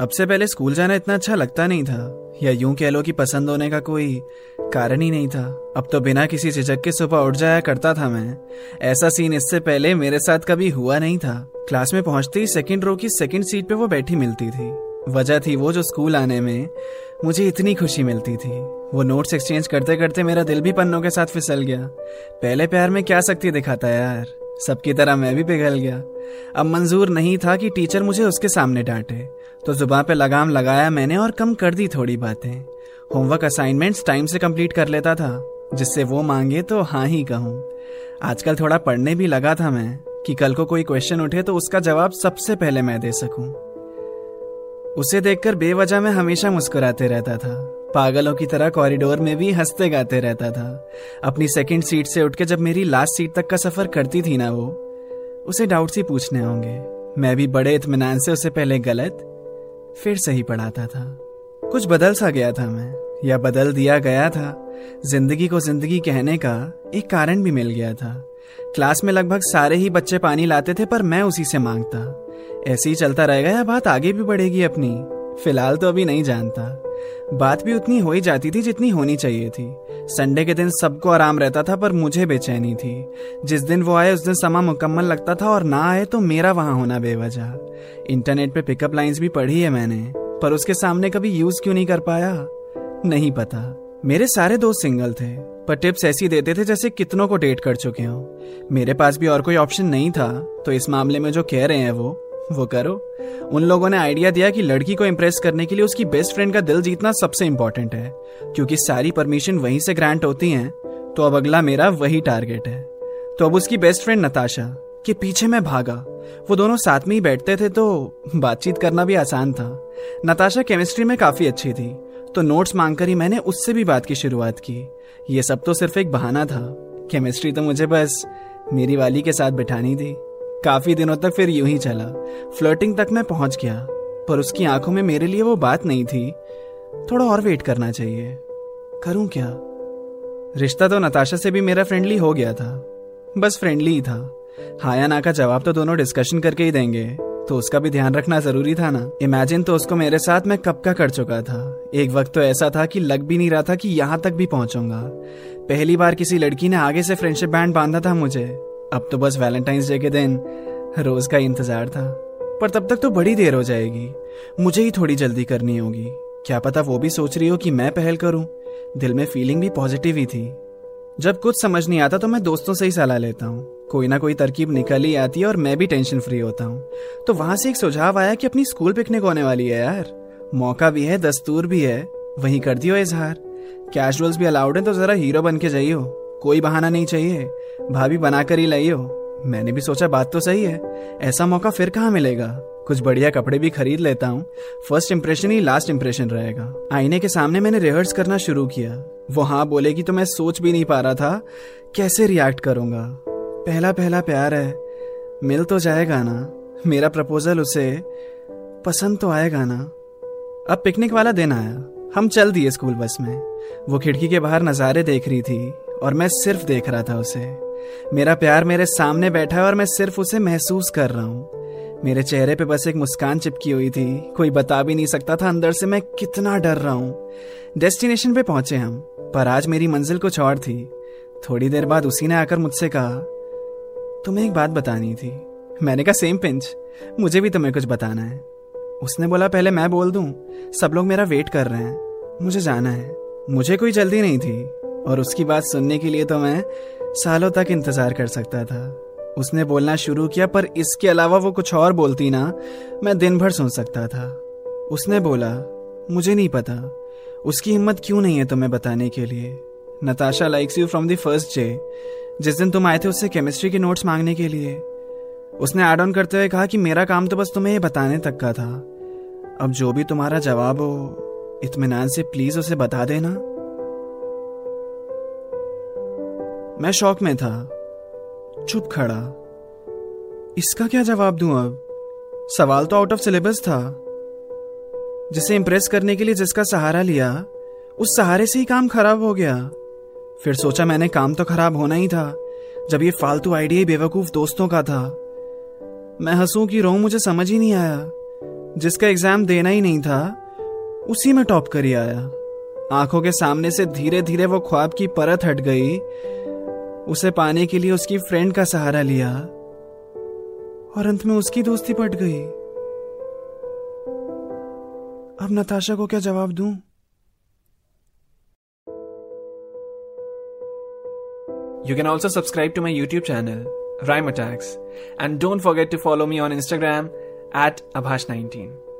अब से पहले स्कूल जाना इतना अच्छा लगता नहीं था, या यूँ कह लो कि पसंद होने का कोई कारण ही नहीं था। अब तो बिना किसी झिझक के सुबह उठ जाया करता था मैं। ऐसा सीन इससे पहले मेरे साथ कभी हुआ नहीं था। क्लास में पहुँचते ही सेकंड रो की सेकंड सीट पे वो बैठी मिलती थी। वजह थी वो जो स्कूल आने में मुझे इतनी खुशी मिलती थी। वो नोट्स एक्सचेंज करते करते मेरा दिल भी पन्नों के साथ फिसल गया। पहले प्यार में क्या शक्ति दिखाता यार? सबकी तरह मैं भी पिघल गया। अब मंजूर नहीं था कि टीचर मुझे उसके सामने डांटे। तो जुबा पे लगाम लगाया मैंने और कम कर दी थोड़ी बातें। होमवर्क असाइनमेंट्स टाइम से कंप्लीट कर लेता था। जिससे वो मांगे तो हाँ ही कहूँ। आजकल थोड़ा पढ़ने भी लगा था मैं। कि कल को कोई क्वेश्चन उठे तो उसका जवाब सबसे पहले मैं दे सकूँ। उसे देखकर बेवजह में हमेशा मुस्कुराते रहता था। पागलों की तरह कॉरिडोर में भी हँसते गाते रहता था। अपनी सेकंड सीट से उठ के जब मेरी लास्ट सीट तक का सफ़र करती थी ना वो उसे डाउट से पूछने होंगे। मैं भी बड़े इतमान से उसे पहले गलत, फिर सही पढ़ाता था। कुछ बदल सा गया था मैं, या बदल दिया गया था। ज़िंदगी को ज़िंदगी कहने का एक कारण भी मिल गया था। क्लास में लगभग सारे ही बच्चे पानी लाते थे, पर मैं उसी से माँगता। ऐसे ही चलता रहेगा या बात आगे भी बढ़ेगी अपनी? फ़िलहाल तो अभी नहीं जानता। बात भी उतनी हो ही जाती थी जितनी होनी चाहिए थी। संडे के दिन सबको आराम रहता था, पर मुझे बेचैनी थी। जिस दिन वो आए, उस दिन समा मुकम्मल लगता था, और ना आए तो मेरा वहाँ होना बेवजह। इंटरनेट पे पिकअप लाइंस भी पढ़ी है मैंने, पर उसके सामने कभी यूज़ क्यों नहीं कर पाया? नहीं पता। मेरे सारे दोस्त सिंगल थे, पर टिप्स ऐसी देते थे जैसे कितनों को डेट कर चुके हो। मेरे पास भी और कोई ऑप्शन नहीं था तो इस मामले में जो कह रहे हैं वो वो करो। उन लोगों ने आइडिया दिया कि लड़की को इम्प्रेस करने के लिए उसकी बेस्ट फ्रेंड का दिल जीतना सबसे इम्पोर्टेंट है। क्योंकि सारी परमिशन वहीं से ग्रांट होती हैं तो अब अगला मेरा वही टारगेट है। तो अब उसकी बेस्ट फ्रेंड नताशा, के पीछे मैं भागा। वो दोनों साथ में ही बैठते थे तो बातचीत करना भी आसान था। नताशा केमिस्ट्री में काफ़ी अच्छी थी तो नोट्स मांगकर ही मैंने उससे भी बात की शुरुआत की। ये सब तो सिर्फ़ एक बहाना था। केमिस्ट्री तो मुझे बस मेरी वाली के साथ बिठानी थी। काफ़ी दिनों तक फिर यूँ ही चला। फ्लर्टिंग तक मैं पहुँच गया, पर उसकी आँखों में मेरे लिए वो बात नहीं थी। थोड़ा और वेट करना चाहिए। करूँ क्या? रिश्ता तो नताशा से भी मेरा फ्रेंडली हो गया था। बस फ्रेंडली ही था। हाँ या ना का जवाब तो दोनों डिस्कशन करके ही देंगे। तो उसका भी ध्यान रखना ज़रूरी था ना। इमेजिन तो उसको मेरे साथ मैं कब का कर चुका था। एक वक्त तो ऐसा था कि लग भी नहीं रहा था कि यहाँ तक भी पहुंचूँगा। पहली बार किसी लड़की ने आगे से फ्रेंडशिप बैंड बांधा था मुझे। अब तो बस वैलेंटाइंस डे के दिन रोज का इंतज़ार था, पर तब तक तो बड़ी देर हो जाएगी। मुझे ही थोड़ी जल्दी करनी होगी। क्या पता वो भी सोच रही हो कि मैं पहल करूँ। दिल में फीलिंग भी पॉजिटिव ही थी। जब कुछ समझ नहीं आता तो मैं दोस्तों से ही सलाह लेता हूँ। कोई ना कोई तरकीब निकल ही आती है और मैं भी टेंशन फ्री होता हूँ। तो वहाँ से एक सुझाव आया कि अपनी स्कूल पिकनिक होने वाली है यार। मौका भी है, दस्तूर भी है। वहीं कर दियो इजहार। कैजुअल्स भी अलाउड है तो जरा हीरो बन के जाइयो। कोई बहाना नहीं चाहिए। भाभी बनाकर ही लाइयो मैंने भी सोचा बात तो सही है। ऐसा मौका फिर कहाँ मिलेगा? कुछ बढ़िया कपड़े भी खरीद लेता हूँ। फ़र्स्ट इंप्रेशन ही लास्ट इंप्रेशन रहेगा। आईने के सामने मैंने रिहर्स करना शुरू किया। वो हाँ बोलेगी तो मैं सोच भी नहीं पा रहा था। कैसे रिएक्ट करूँगा? पहला पहला प्यार है। मिल तो जाएगा ना। मेरा प्रपोजल उसे पसंद तो आएगा ना। अब पिकनिक वाला दिन आया। हम चल दिए स्कूल बस में। वो खिड़की के बाहर नज़ारे देख रही थी। और मैं सिर्फ़ देख रहा था उसे। मेरा प्यार मेरे सामने बैठा है और मैं सिर्फ़ उसे महसूस कर रहा हूँ। मेरे चेहरे पे बस एक मुस्कान चिपकी हुई थी। कोई बता भी नहीं सकता था अंदर से मैं कितना डर रहा हूँ। डेस्टिनेशन पे पहुँचे हम, पर आज मेरी मंजिल कुछ और थी। थोड़ी देर बाद उसी ने आकर मुझसे कहा, तुम्हें एक बात बतानी थी। मैंने कहा, सेम पिंच, मुझे भी तुम्हें कुछ बताना है। उसने बोला, पहले मैं बोल दूँ, सब लोग मेरा वेट कर रहे हैं, मुझे जाना है। मुझे कोई जल्दी नहीं थी। और उसकी बात सुनने के लिए तो मैं सालों तक इंतज़ार कर सकता था। उसने बोलना शुरू किया, पर इसके अलावा वो कुछ और बोलती ना, मैं दिन भर सुन सकता था। उसने बोला, मुझे नहीं पता। उसकी हिम्मत क्यों नहीं है तुम्हें बताने के लिए? Natasha likes you from the first day जिस दिन तुम आए थे उससे केमिस्ट्री के नोट्स मांगने के लिए। उसने एड ऑन करते हुए कहा कि मेरा काम तो बस तुम्हें ये बताने तक का था। अब जो भी तुम्हारा जवाब हो इतमान से प्लीज़ उसे बता देना। मैं शौक में था। चुप खड़ा। इसका क्या जवाब दूँ अब? सवाल तो आउट ऑफ़ सिलेबस था। जिसे इंप्रेस करने के लिए जिसका सहारा लिया, उस सहारे से ही काम खराब हो गया। फिर सोचा मैंने काम तो खराब होना ही था, जब ये फालतू आइडिया बेवकूफ़ दोस्तों का था। मैं हंसू कि रो मुझे समझ ही नहीं आया। जिसका एग्ज़ाम देना ही नहीं था, उसी में टॉप कर ही आया। आँखों के सामने से धीरे धीरे वो ख्वाब की परत हट गई उसे पाने के लिए उसकी फ्रेंड का सहारा लिया। और अंत में उसकी दोस्ती पट गई। अब नताशा को क्या जवाब दू? You can also subscribe to my YouTube channel Rhyme Attacks and don't forget to follow me on Instagram at Abhash nineteen